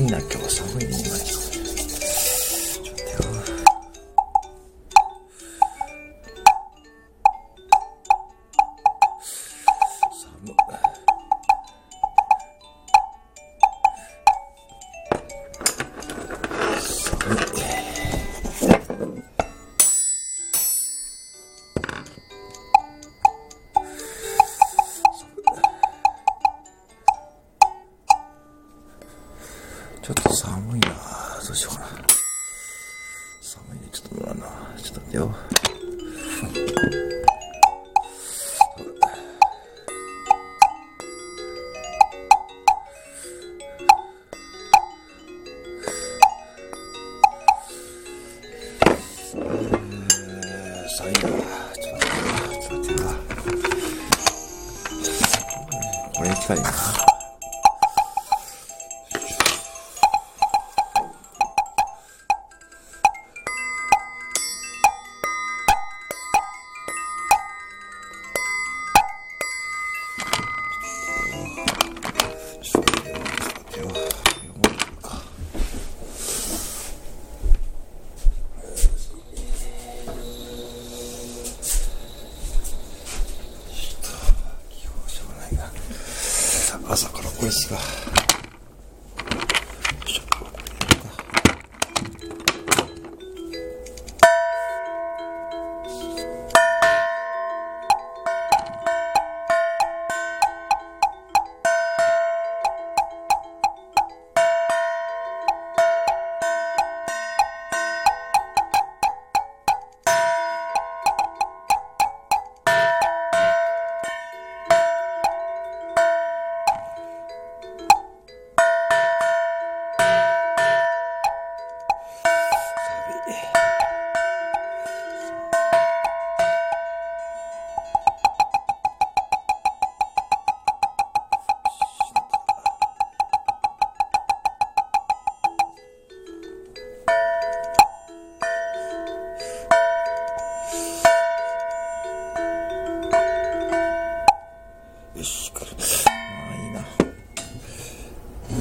寒いな、今日寒いね、今ちょっと寒いなどうしようかな。寒いね、ちょっと乗らんな。ちょっと待ってよ。えー寒いなちょっと待ってよ。ちょっと待ってよ。これ行きたいな。朝からこれですか。Ixi, cara.